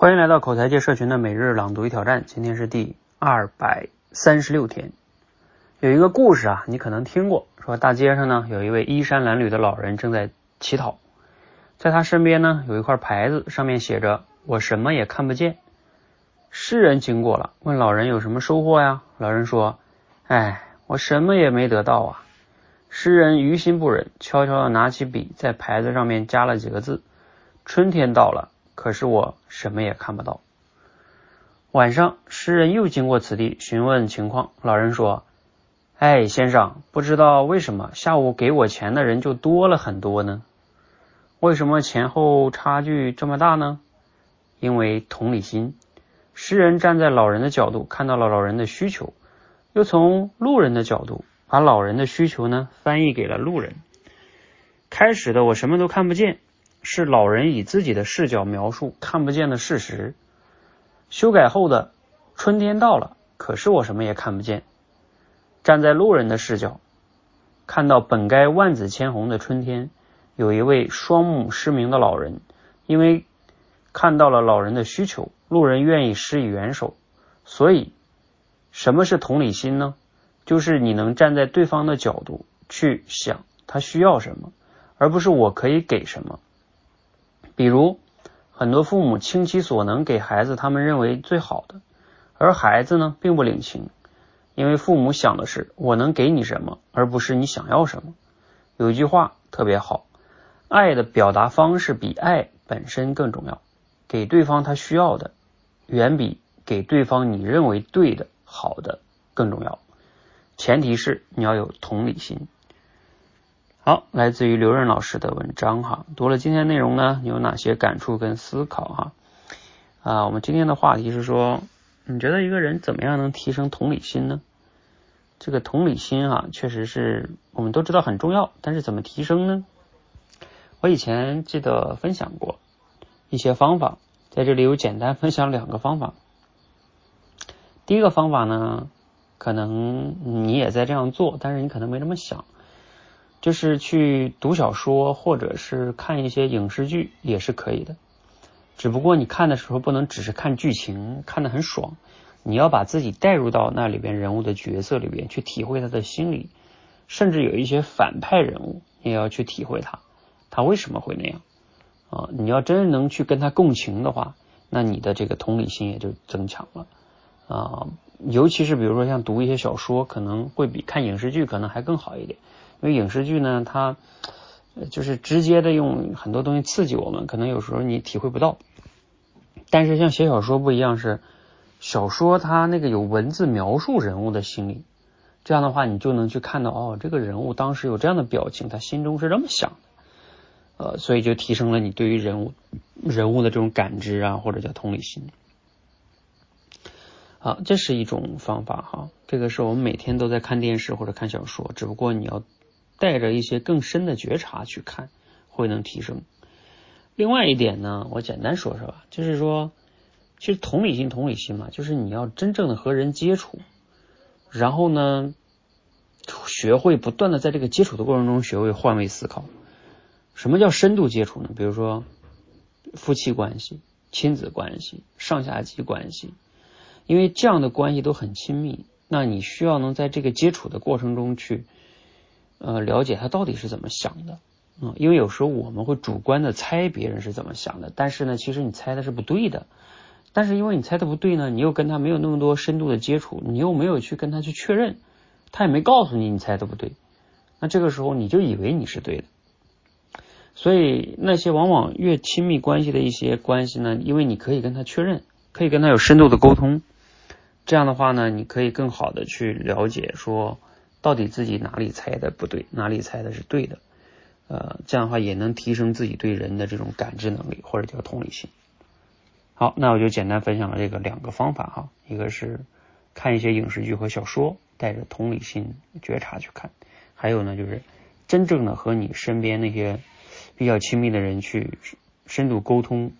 欢迎来到口才界社群的每日朗读与挑战，今天是第二百三十六天。有一个故事啊，你可能听过，说大街上呢有一位衣衫褴褛的老人正在乞讨，在他身边呢有一块牌子，上面写着“我什么也看不见”。诗人经过了，问老人有什么收获呀？老人说：“哎，我什么也没得到啊。”诗人于心不忍，悄悄的拿起笔，在牌子上面加了几个字：“春天到了。”可是我什么也看不到。晚上，诗人又经过此地，询问情况。老人说：“哎，先生，不知道为什么下午给我钱的人就多了很多呢？为什么前后差距这么大呢？因为同理心。诗人站在老人的角度，看到了老人的需求，又从路人的角度把老人的需求呢翻译给了路人。开始的我什么都看不见。”是老人以自己的视角描述看不见的事实。修改后的春天到了，可是我什么也看不见。站在路人的视角，看到本该万紫千红的春天，有一位双目失明的老人，因为看到了老人的需求，路人愿意施以援手。所以，什么是同理心呢？就是你能站在对方的角度去想他需要什么，而不是我可以给什么。比如，很多父母倾其所能给孩子他们认为最好的，而孩子呢并不领情，因为父母想的是我能给你什么，而不是你想要什么。有一句话特别好，爱的表达方式比爱本身更重要，给对方他需要的，远比给对方你认为对的好的更重要。前提是你要有同理心。好，来自于刘润老师的文章哈，读了今天内容呢，你有哪些感触跟思考哈？啊，我们今天的话题是说，你觉得一个人怎么样能提升同理心呢？这个同理心哈，确实是我们都知道很重要，但是怎么提升呢？我以前记得分享过一些方法，在这里有简单分享两个方法。第一个方法呢，可能你也在这样做，但是你可能没这么想。就是去读小说，或者是看一些影视剧也是可以的。只不过你看的时候不能只是看剧情，看得很爽，你要把自己带入到那里边人物的角色里边去体会他的心理，甚至有一些反派人物，也要去体会他，他为什么会那样啊？你要真能去跟他共情的话，那你的这个同理心也就增强了啊。尤其是比如说像读一些小说，可能会比看影视剧可能还更好一点。因为影视剧呢，它就是直接的用很多东西刺激我们，可能有时候你体会不到。但是像写小说不一样，是小说它那个有文字描述人物的心理，这样的话你就能去看到哦，这个人物当时有这样的表情，他心中是这么想的，呃，所以就提升了你对于人物人物的这种感知啊，或者叫同理心。好，这是一种方法哈，这个是我们每天都在看电视或者看小说，只不过你要。带着一些更深的觉察去看，会能提升。另外一点呢，我简单说说吧，就是说，其实同理心，同理心嘛，就是你要真正的和人接触，然后呢，学会不断的在这个接触的过程中学会换位思考。什么叫深度接触呢？比如说夫妻关系、亲子关系、上下级关系，因为这样的关系都很亲密，那你需要能在这个接触的过程中去。呃，了解他到底是怎么想的，嗯，因为有时候我们会主观的猜别人是怎么想的，但是呢，其实你猜的是不对的。但是因为你猜的不对呢，你又跟他没有那么多深度的接触，你又没有去跟他去确认，他也没告诉你你猜的不对，那这个时候你就以为你是对的。所以那些往往越亲密关系的一些关系呢，因为你可以跟他确认，可以跟他有深度的沟通，这样的话呢，你可以更好的去了解说。到底自己哪里猜的不对，哪里猜的是对的？呃，这样的话也能提升自己对人的这种感知能力，或者叫同理心。好，那我就简单分享了这个两个方法哈，一个是看一些影视剧和小说，带着同理心觉察去看；还有呢，就是真正的和你身边那些比较亲密的人去深度沟通，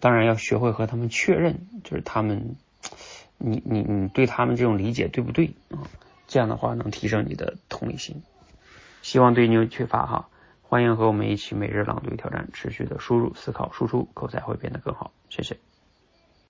当然要学会和他们确认，就是他们，你你你对他们这种理解对不对啊？这样的话能提升你的同理心，希望对你有启发哈。欢迎和我们一起每日朗读挑战，持续的输入、思考、输出，口才会变得更好。谢谢。